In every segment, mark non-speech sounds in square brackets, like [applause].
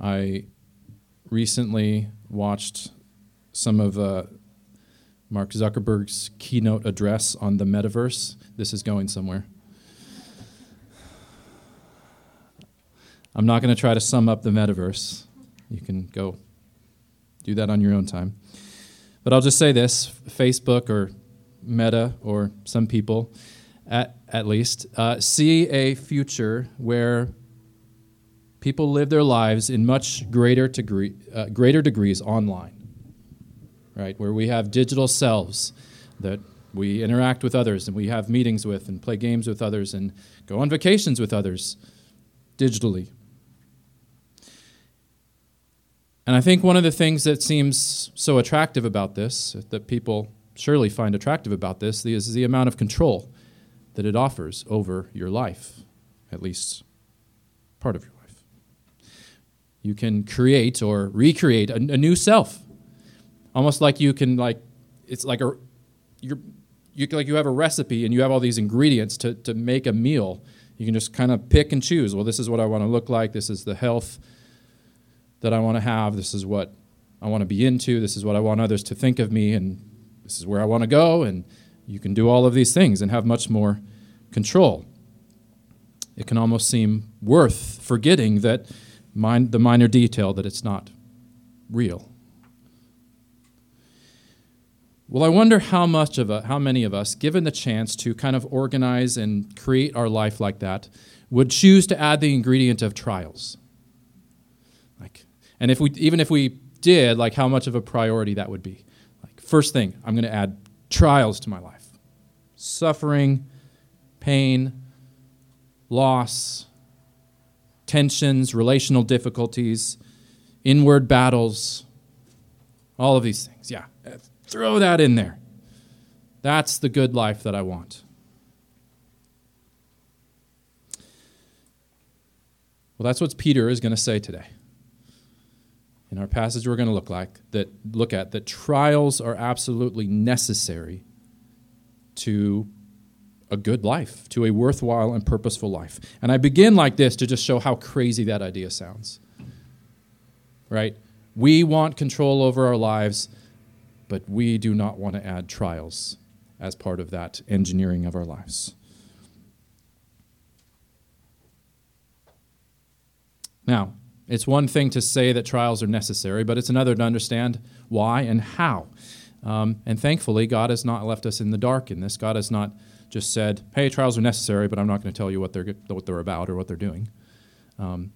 I recently watched some of uh, Mark Zuckerberg's keynote address on the metaverse. This is going somewhere. I'm not going to try to sum up the metaverse. You can go do that on your own time. But I'll just say this Facebook or Meta or some people, at, at least, uh, see a future where people live their lives in much greater, degree, uh, greater degrees online, right? Where we have digital selves that we interact with others and we have meetings with and play games with others and go on vacations with others digitally. And I think one of the things that seems so attractive about this, that people surely find attractive about this, is the amount of control that it offers over your life, at least part of your life. You can create or recreate a, a new self, almost like you can like it's like a you're you like you have a recipe and you have all these ingredients to, to make a meal. You can just kind of pick and choose. Well, this is what I want to look like. This is the health that I want to have. This is what I want to be into. This is what I want others to think of me. And this is where I want to go. And you can do all of these things and have much more control. It can almost seem worth forgetting that the minor detail that it's not real. Well, I wonder how much of a, how many of us, given the chance to kind of organize and create our life like that, would choose to add the ingredient of trials. Like and if we, even if we did, like how much of a priority that would be. Like, first thing, I'm going to add trials to my life suffering, pain, loss, tensions, relational difficulties, inward battles, all of these things. Yeah, throw that in there. That's the good life that I want. Well, that's what Peter is going to say today in our passage we're going to look like that look at that trials are absolutely necessary to a good life, to a worthwhile and purposeful life. And I begin like this to just show how crazy that idea sounds. Right? We want control over our lives, but we do not want to add trials as part of that engineering of our lives. Now, it's one thing to say that trials are necessary, but it's another to understand why and how. Um, and thankfully, God has not left us in the dark in this. God has not just said, hey, trials are necessary, but I'm not going to tell you what they're, what they're about or what they're doing. Um,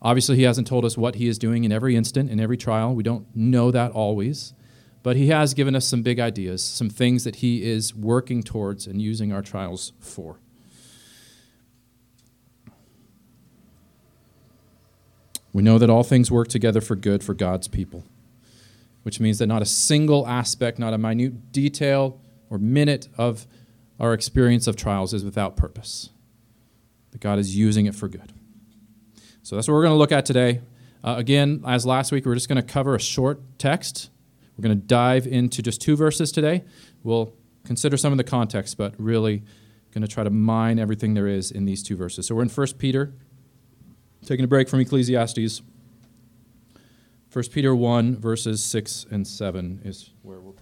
obviously, He hasn't told us what He is doing in every instant, in every trial. We don't know that always. But He has given us some big ideas, some things that He is working towards and using our trials for. We know that all things work together for good for God's people, which means that not a single aspect, not a minute detail or minute of our experience of trials is without purpose. That God is using it for good. So that's what we're going to look at today. Uh, again, as last week, we're just going to cover a short text. We're going to dive into just two verses today. We'll consider some of the context, but really going to try to mine everything there is in these two verses. So we're in 1 Peter Taking a break from Ecclesiastes. 1 Peter 1, verses 6 and 7 is where we'll.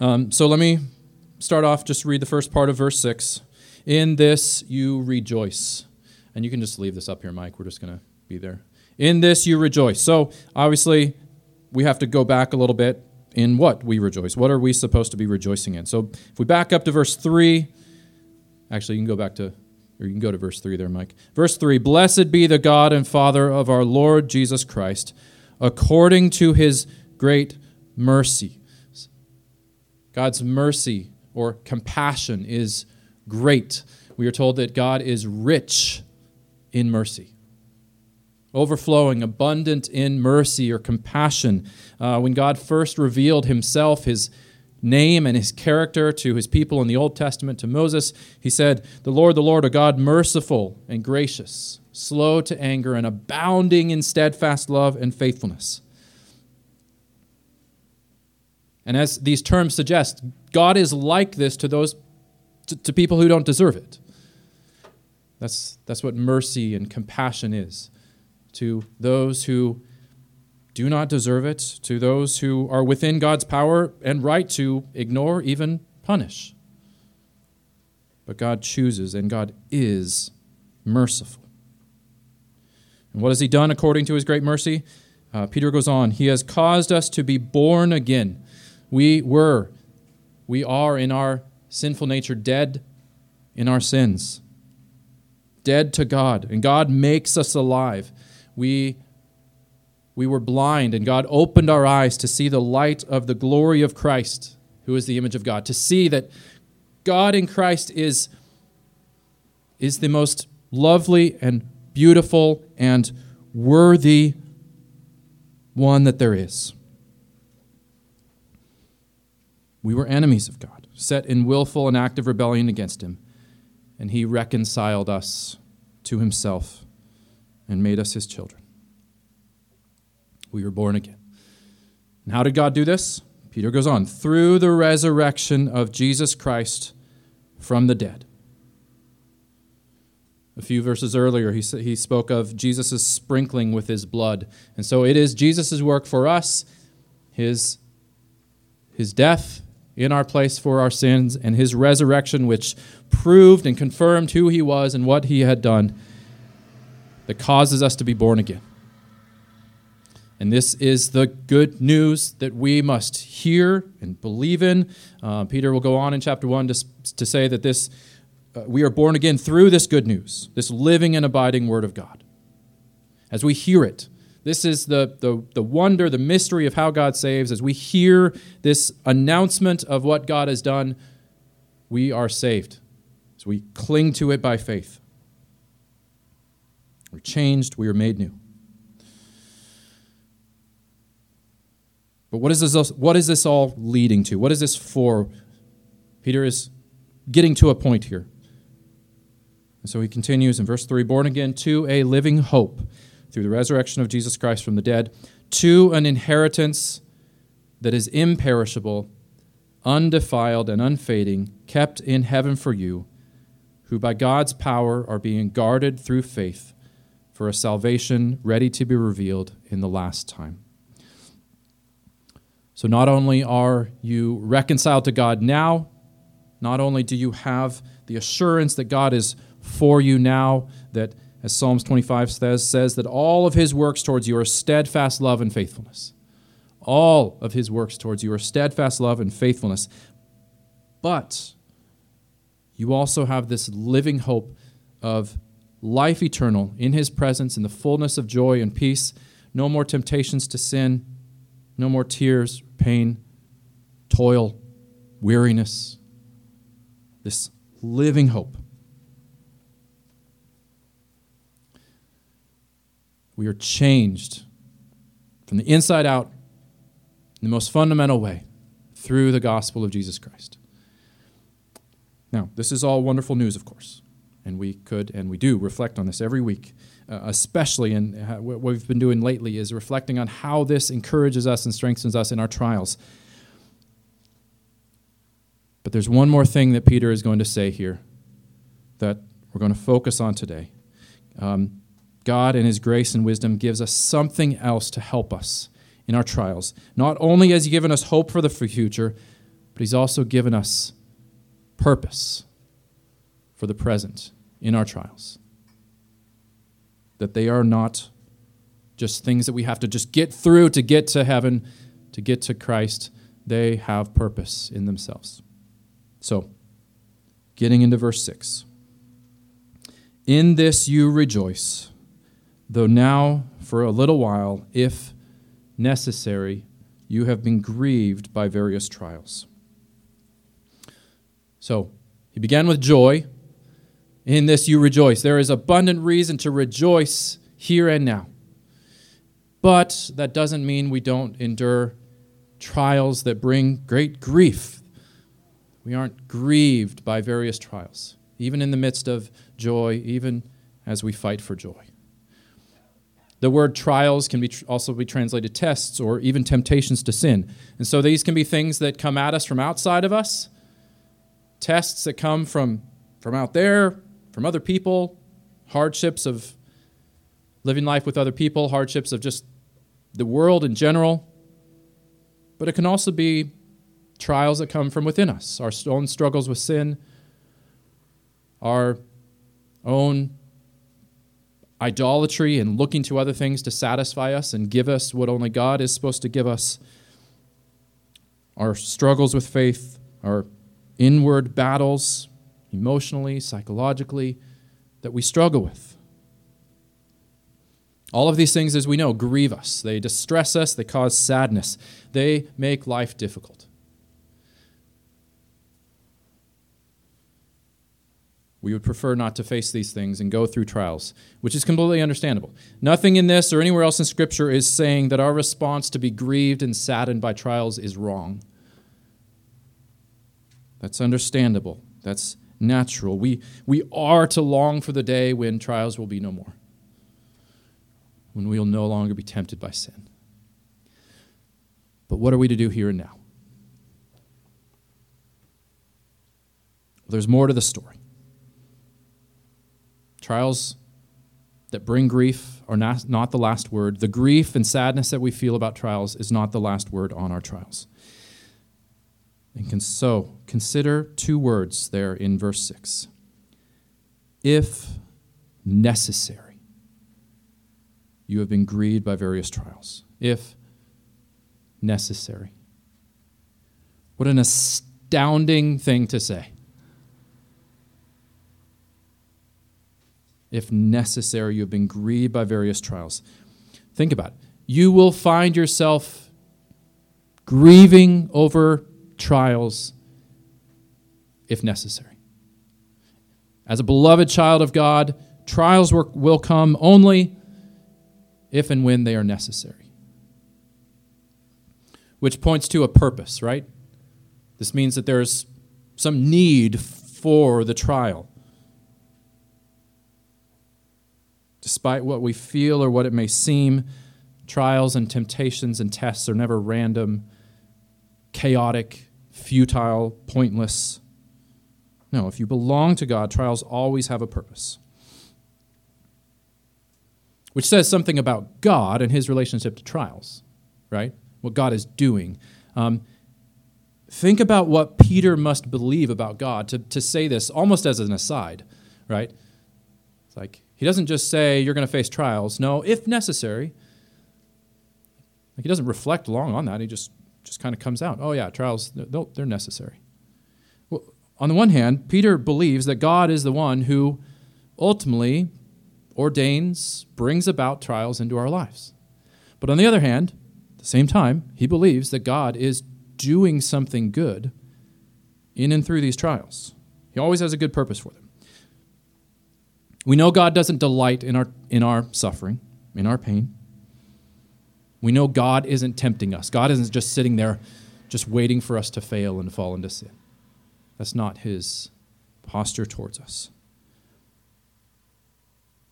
Um, so let me start off, just read the first part of verse 6. In this you rejoice. And you can just leave this up here, Mike. We're just going to be there. In this you rejoice. So obviously, we have to go back a little bit in what we rejoice. What are we supposed to be rejoicing in? So if we back up to verse 3, actually, you can go back to or you can go to verse 3 there, Mike. Verse 3 Blessed be the God and Father of our Lord Jesus Christ, according to his great mercy. God's mercy or compassion is great. We are told that God is rich in mercy, overflowing, abundant in mercy or compassion. Uh, when God first revealed himself, his name and his character to his people in the Old Testament to Moses, he said, The Lord, the Lord, a God merciful and gracious, slow to anger, and abounding in steadfast love and faithfulness. And as these terms suggest, God is like this to those to, to people who don't deserve it. That's, that's what mercy and compassion is to those who do not deserve it, to those who are within God's power and right to ignore, even punish. But God chooses, and God is merciful. And what has He done according to His great mercy? Uh, Peter goes on, He has caused us to be born again. We were, we are in our sinful nature dead in our sins, dead to God, and God makes us alive. We we were blind, and God opened our eyes to see the light of the glory of Christ, who is the image of God, to see that God in Christ is, is the most lovely and beautiful and worthy one that there is. We were enemies of God, set in willful and active rebellion against Him, and He reconciled us to Himself and made us His children. We were born again. And how did God do this? Peter goes on through the resurrection of Jesus Christ from the dead. A few verses earlier, he, he spoke of Jesus' sprinkling with his blood. And so it is Jesus' work for us, his, his death in our place for our sins, and his resurrection, which proved and confirmed who he was and what he had done, that causes us to be born again. And this is the good news that we must hear and believe in. Uh, Peter will go on in chapter 1 to, to say that this, uh, we are born again through this good news, this living and abiding Word of God. As we hear it, this is the, the, the wonder, the mystery of how God saves. As we hear this announcement of what God has done, we are saved. As we cling to it by faith. We're changed, we are made new. But what is this, what is this all leading to? What is this for? Peter is getting to a point here. And so he continues in verse 3 born again to a living hope through the resurrection of Jesus Christ from the dead, to an inheritance that is imperishable, undefiled, and unfading, kept in heaven for you, who by God's power are being guarded through faith for a salvation ready to be revealed in the last time. So not only are you reconciled to God now, not only do you have the assurance that God is for you now, that as Psalms 25 says, says that all of his works towards you are steadfast love and faithfulness. All of his works towards you are steadfast love and faithfulness. But you also have this living hope of life eternal in his presence in the fullness of joy and peace, no more temptations to sin no more tears, pain, toil, weariness. This living hope. We are changed from the inside out in the most fundamental way through the gospel of Jesus Christ. Now, this is all wonderful news, of course, and we could and we do reflect on this every week uh, especially in what we've been doing lately, is reflecting on how this encourages us and strengthens us in our trials. But there's one more thing that Peter is going to say here that we're going to focus on today. Um, God, in His grace and wisdom, gives us something else to help us in our trials. Not only has He given us hope for the future, but He's also given us purpose for the present in our trials that they are not just things that we have to just get through to get to heaven, to get to Christ. They have purpose in themselves. So, getting into verse 6. In this you rejoice, though now for a little while, if necessary, you have been grieved by various trials. So, he began with joy in this you rejoice. There is abundant reason to rejoice here and now. But that doesn't mean we don't endure trials that bring great grief. We aren't grieved by various trials, even in the midst of joy, even as we fight for joy. The word trials can be tr- also be translated tests or even temptations to sin. And so these can be things that come at us from outside of us, tests that come from, from out there, from other people, hardships of living life with other people, hardships of just the world in general. But it can also be trials that come from within us, our own struggles with sin, our own idolatry and looking to other things to satisfy us and give us what only God is supposed to give us, our struggles with faith, our inward battles, emotionally, psychologically, that we struggle with. All of these things, as we know, grieve us. They distress us. They cause sadness. They make life difficult. We would prefer not to face these things and go through trials, which is completely understandable. Nothing in this or anywhere else in Scripture is saying that our response to be grieved and saddened by trials is wrong. That's understandable. That's natural. We, we are to long for the day when trials will be no more, when we will no longer be tempted by sin. But what are we to do here and now? There's more to the story. Trials that bring grief are not, not the last word. The grief and sadness that we feel about trials is not the last word on our trials. And can, so consider two words there in verse 6. If necessary, you have been grieved by various trials. If necessary. What an astounding thing to say. If necessary, you have been grieved by various trials. Think about it. You will find yourself grieving over trials if necessary. As a beloved child of God, trials will come only if and when they are necessary. Which points to a purpose, right? This means that there's some need for the trial. Despite what we feel or what it may seem, trials and temptations and tests are never random, chaotic, futile, pointless. No, if you belong to God, trials always have a purpose. Which says something about God and his relationship to trials, right? What God is doing. Um, think about what Peter must believe about God to, to say this almost as an aside, right? It's like, he doesn't just say you're going to face trials. No, if necessary. Like he doesn't reflect long on that. He just just kind of comes out. Oh yeah, trials they're, necessary. Well, on the one hand, Peter believes that God is the one who ultimately ordains, brings about trials into our lives. But on the other hand, at the same time, he believes that God is doing something good in and through these trials. He always has a good purpose for them. We know God doesn't delight in our, in our suffering, in our pain. We know God isn't tempting us. God isn't just sitting there just waiting for us to fail and fall into sin. That's not his posture towards us.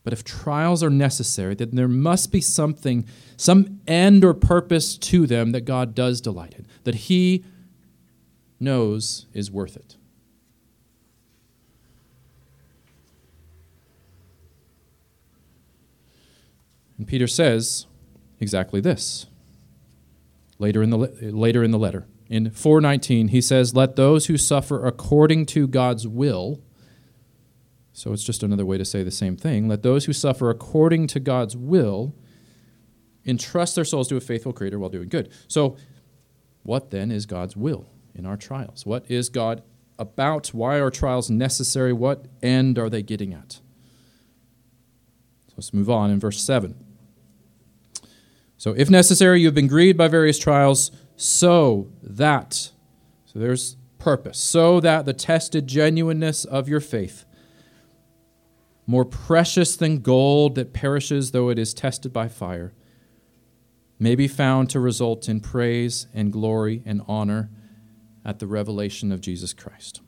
But if trials are necessary, then there must be something, some end or purpose to them that God does delight in, that he knows is worth it. And Peter says exactly this later in the, later in the letter. In 419, he says, Let those who suffer according to God's will, so it's just another way to say the same thing, let those who suffer according to God's will entrust their souls to a faithful Creator while doing good. So, what then is God's will in our trials? What is God about? Why are trials necessary? What end are they getting at? So let's move on in verse 7. So, if necessary, you have been grieved by various trials, so that, so there's purpose, so that the tested genuineness of your faith, more precious than gold that perishes though it is tested by fire, may be found to result in praise and glory and honor at the revelation of Jesus Christ.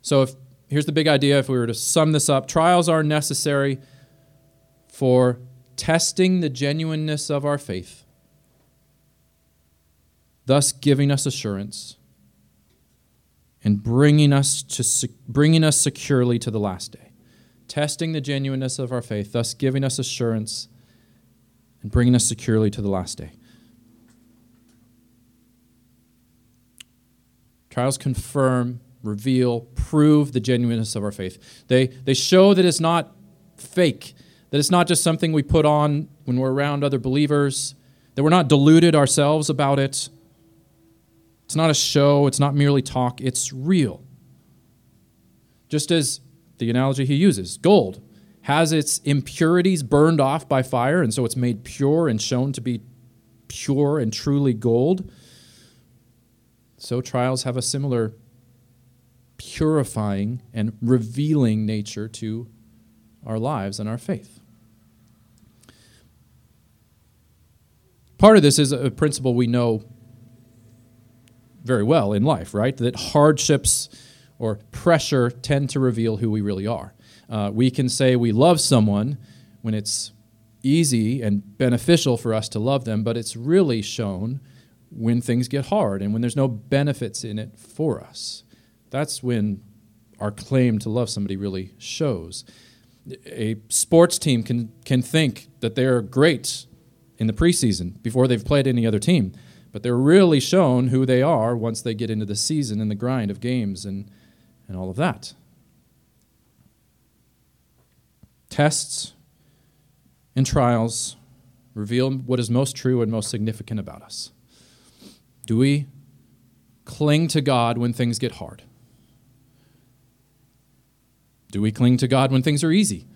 So, if, here's the big idea if we were to sum this up. Trials are necessary for testing the genuineness of our faith, thus giving us assurance and bringing us, to, bringing us securely to the last day, testing the genuineness of our faith, thus giving us assurance and bringing us securely to the last day. Trials confirm, reveal, prove the genuineness of our faith. They, they show that it's not fake, that it's not just something we put on when we're around other believers, that we're not deluded ourselves about it. It's not a show, it's not merely talk, it's real. Just as the analogy he uses gold has its impurities burned off by fire, and so it's made pure and shown to be pure and truly gold. So trials have a similar purifying and revealing nature to our lives and our faith. Part of this is a principle we know very well in life, right? That hardships or pressure tend to reveal who we really are. Uh, we can say we love someone when it's easy and beneficial for us to love them, but it's really shown when things get hard and when there's no benefits in it for us. That's when our claim to love somebody really shows. A sports team can, can think that they're great in the preseason before they've played any other team, but they're really shown who they are once they get into the season and the grind of games and, and all of that. Tests and trials reveal what is most true and most significant about us. Do we cling to God when things get hard? Do we cling to God when things are easy?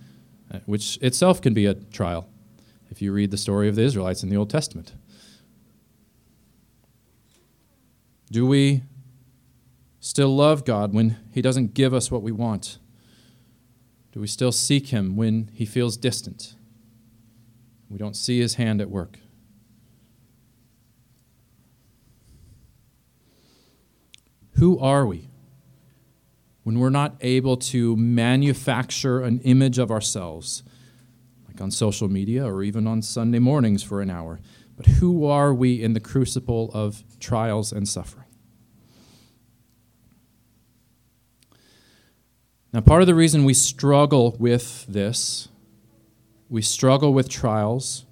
Uh, which itself can be a trial if you read the story of the Israelites in the Old Testament. Do we still love God when He doesn't give us what we want? Do we still seek Him when He feels distant? We don't see His hand at work. Who are we? when we're not able to manufacture an image of ourselves, like on social media or even on Sunday mornings for an hour. But who are we in the crucible of trials and suffering? Now, part of the reason we struggle with this, we struggle with trials,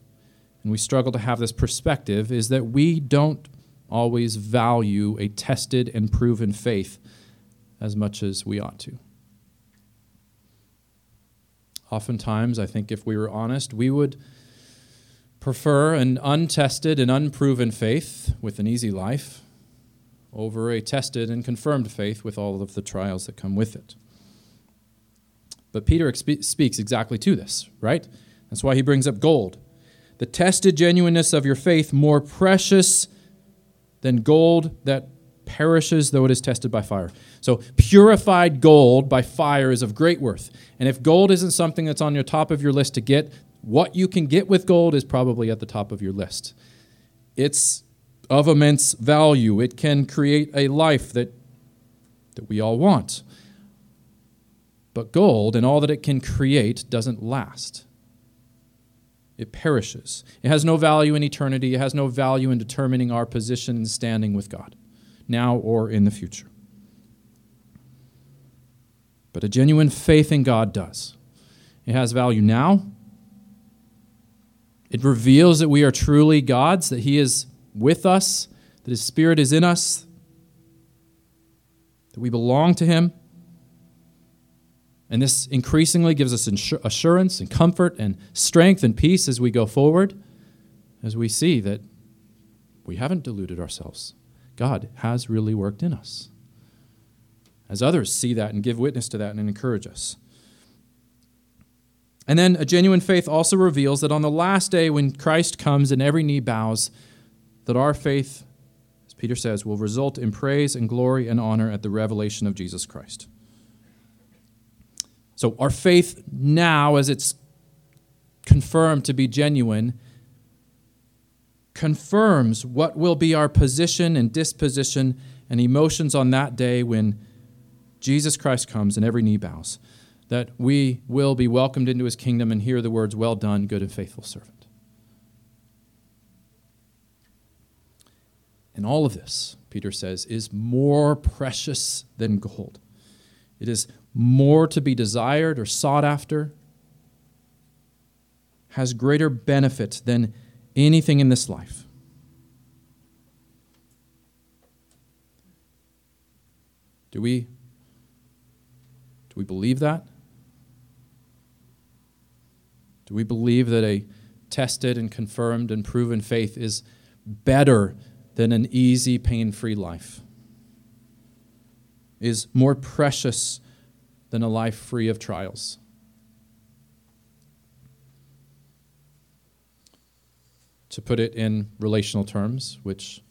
and we struggle to have this perspective, is that we don't always value a tested and proven faith as much as we ought to. Oftentimes, I think if we were honest, we would prefer an untested and unproven faith with an easy life over a tested and confirmed faith with all of the trials that come with it. But Peter speaks exactly to this, right? That's why he brings up gold. The tested genuineness of your faith more precious than gold that perishes though it is tested by fire. So, purified gold by fire is of great worth. And if gold isn't something that's on your top of your list to get, what you can get with gold is probably at the top of your list. It's of immense value. It can create a life that, that we all want. But gold and all that it can create doesn't last. It perishes. It has no value in eternity. It has no value in determining our position and standing with God now or in the future. But a genuine faith in God does. It has value now. It reveals that we are truly God's, that He is with us, that His Spirit is in us, that we belong to Him. And this increasingly gives us assurance and comfort and strength and peace as we go forward, as we see that we haven't deluded ourselves. God has really worked in us. As others see that and give witness to that and encourage us. And then a genuine faith also reveals that on the last day when Christ comes and every knee bows, that our faith, as Peter says, will result in praise and glory and honor at the revelation of Jesus Christ. So our faith now, as it's confirmed to be genuine, confirms what will be our position and disposition and emotions on that day when Jesus Christ comes and every knee bows, that we will be welcomed into his kingdom and hear the words, Well done, good and faithful servant. And all of this, Peter says, is more precious than gold. It is more to be desired or sought after, has greater benefit than anything in this life. Do we we believe that? Do we believe that a tested and confirmed and proven faith is better than an easy, pain free life? Is more precious than a life free of trials? To put it in relational terms, which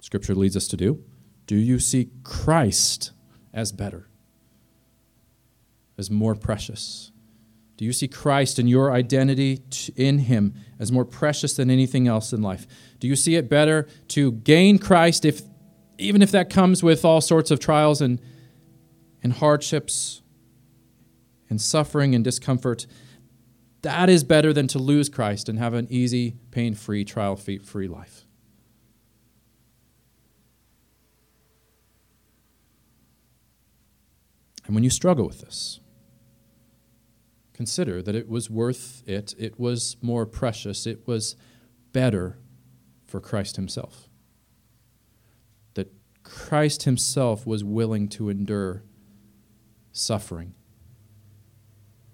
Scripture leads us to do, do you see Christ as better? as more precious? Do you see Christ and your identity in Him as more precious than anything else in life? Do you see it better to gain Christ, if, even if that comes with all sorts of trials and, and hardships and suffering and discomfort? That is better than to lose Christ and have an easy, pain free, trial free life. And when you struggle with this, consider that it was worth it, it was more precious, it was better for Christ Himself. That Christ Himself was willing to endure suffering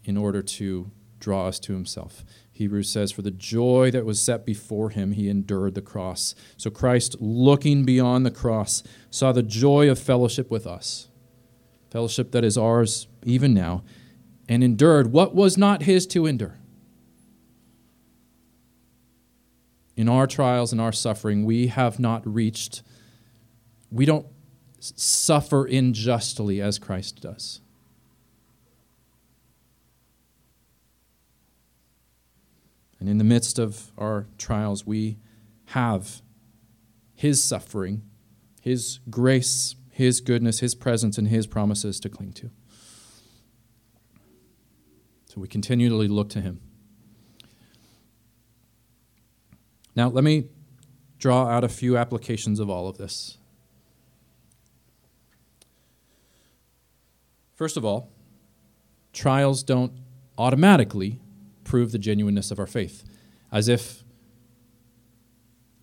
in order to draw us to Himself. Hebrews says, For the joy that was set before him, he endured the cross. So Christ, looking beyond the cross, saw the joy of fellowship with us, fellowship that is ours even now, and endured what was not his to endure. In our trials and our suffering, we have not reached, we don't suffer unjustly as Christ does. And in the midst of our trials, we have His suffering, His grace, His goodness, His presence, and His promises to cling to. So we continually look to him. Now, let me draw out a few applications of all of this. First of all, trials don't automatically prove the genuineness of our faith, as if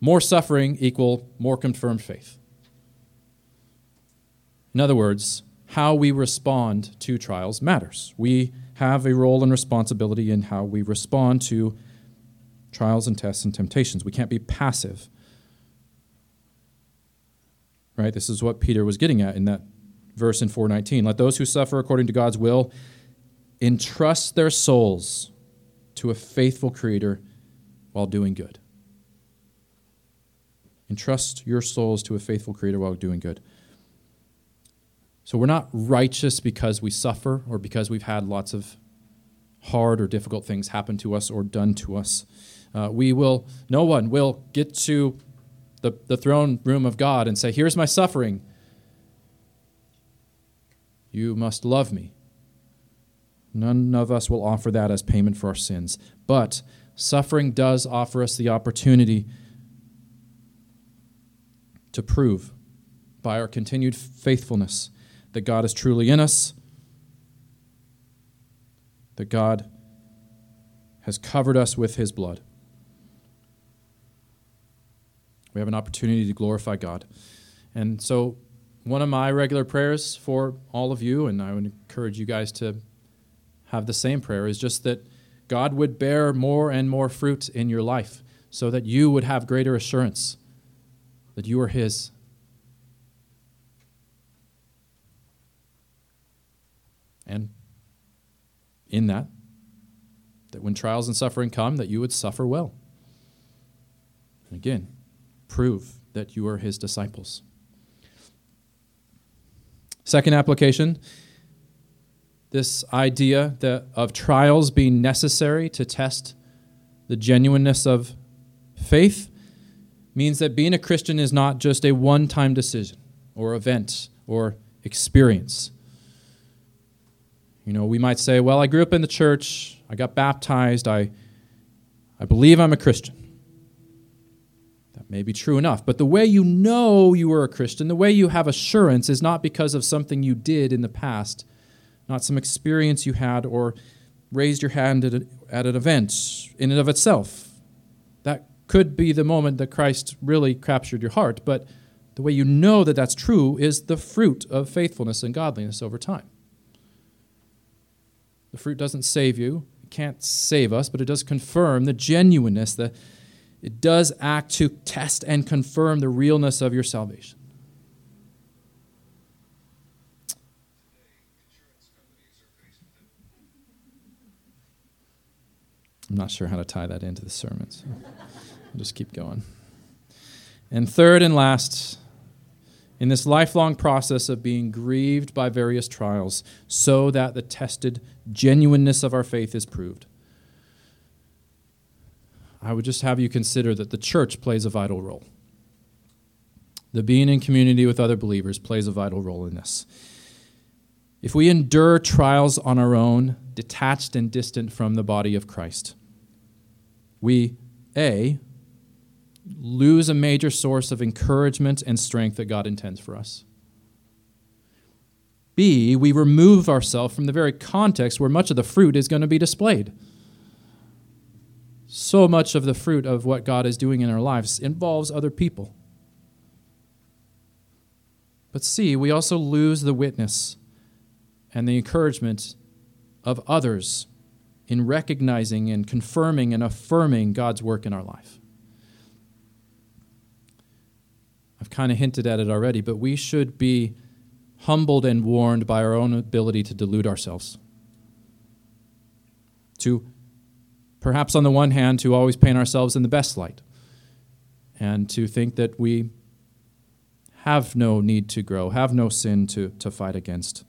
more suffering equal more confirmed faith. In other words, how we respond to trials matters. We have a role and responsibility in how we respond to trials and tests and temptations. We can't be passive. Right? This is what Peter was getting at in that verse in 419. Let those who suffer according to God's will entrust their souls to a faithful creator while doing good. Entrust your souls to a faithful creator while doing good. So we're not righteous because we suffer or because we've had lots of hard or difficult things happen to us or done to us. Uh, we will, no one will get to the, the throne room of God and say, Here's my suffering. You must love me. None of us will offer that as payment for our sins. But suffering does offer us the opportunity to prove by our continued faithfulness that God is truly in us, that God has covered us with his blood. We have an opportunity to glorify God. And so, one of my regular prayers for all of you, and I would encourage you guys to have the same prayer, is just that God would bear more and more fruit in your life so that you would have greater assurance that you are His And in that, that when trials and suffering come, that you would suffer well. And again, prove that you are his disciples. Second application this idea that of trials being necessary to test the genuineness of faith means that being a Christian is not just a one time decision or event or experience. You know, we might say, well, I grew up in the church, I got baptized, I, I believe I'm a Christian. That may be true enough. But the way you know you were a Christian, the way you have assurance, is not because of something you did in the past, not some experience you had or raised your hand at, a, at an event in and of itself. That could be the moment that Christ really captured your heart, but the way you know that that's true is the fruit of faithfulness and godliness over time. The fruit doesn't save you, it can't save us, but it does confirm the genuineness, the, it does act to test and confirm the realness of your salvation. I'm not sure how to tie that into the sermon, so [laughs] I'll just keep going. And third and last, in this lifelong process of being grieved by various trials, so that the tested genuineness of our faith is proved. I would just have you consider that the church plays a vital role. The being in community with other believers plays a vital role in this. If we endure trials on our own, detached and distant from the body of Christ, we, A, lose a major source of encouragement and strength that God intends for us. B, we remove ourselves from the very context where much of the fruit is going to be displayed. So much of the fruit of what God is doing in our lives involves other people. But C, we also lose the witness and the encouragement of others in recognizing and confirming and affirming God's work in our life. I've kind of hinted at it already, but we should be humbled and warned by our own ability to delude ourselves. To, perhaps on the one hand, to always paint ourselves in the best light, and to think that we have no need to grow, have no sin to, to fight against,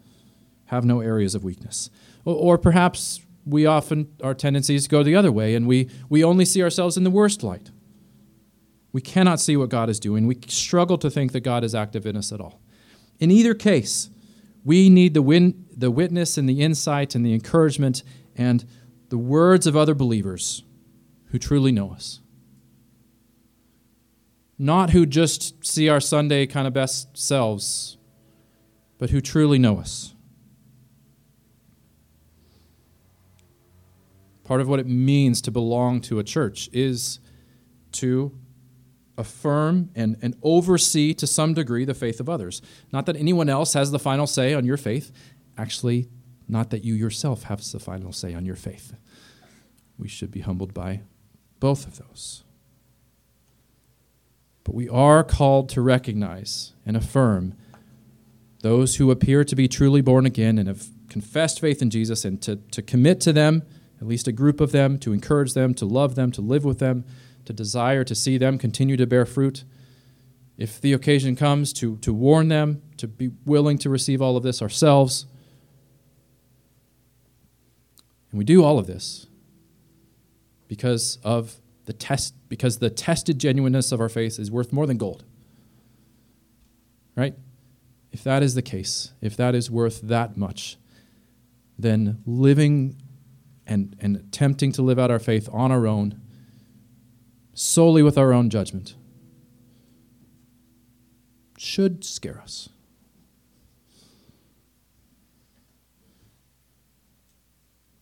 have no areas of weakness. Or, or perhaps we often, our tendencies go the other way, and we, we only see ourselves in the worst light. We cannot see what God is doing. We struggle to think that God is active in us at all. In either case, we need the, win, the witness and the insight and the encouragement and the words of other believers who truly know us. Not who just see our Sunday kind of best selves, but who truly know us. Part of what it means to belong to a church is to affirm and, and oversee to some degree the faith of others. Not that anyone else has the final say on your faith, actually, not that you yourself have the final say on your faith. We should be humbled by both of those. But we are called to recognize and affirm those who appear to be truly born again and have confessed faith in Jesus and to, to commit to them, at least a group of them, to encourage them, to love them, to live with them, to desire to see them continue to bear fruit. If the occasion comes, to, to warn them, to be willing to receive all of this ourselves. And we do all of this because of the test because the tested genuineness of our faith is worth more than gold. Right? If that is the case, if that is worth that much, then living and, and attempting to live out our faith on our own solely with our own judgment should scare us.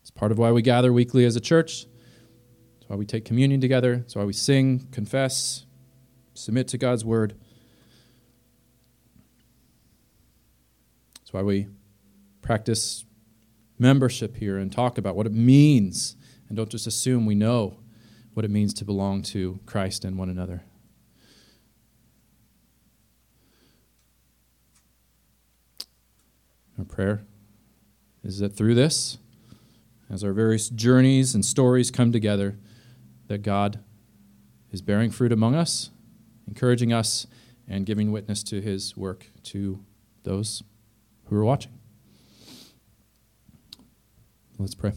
It's part of why we gather weekly as a church. It's why we take communion together. It's why we sing, confess, submit to God's word. It's why we practice membership here and talk about what it means and don't just assume we know what it means to belong to Christ and one another. Our prayer is that through this, as our various journeys and stories come together, that God is bearing fruit among us, encouraging us, and giving witness to his work to those who are watching. Let's pray.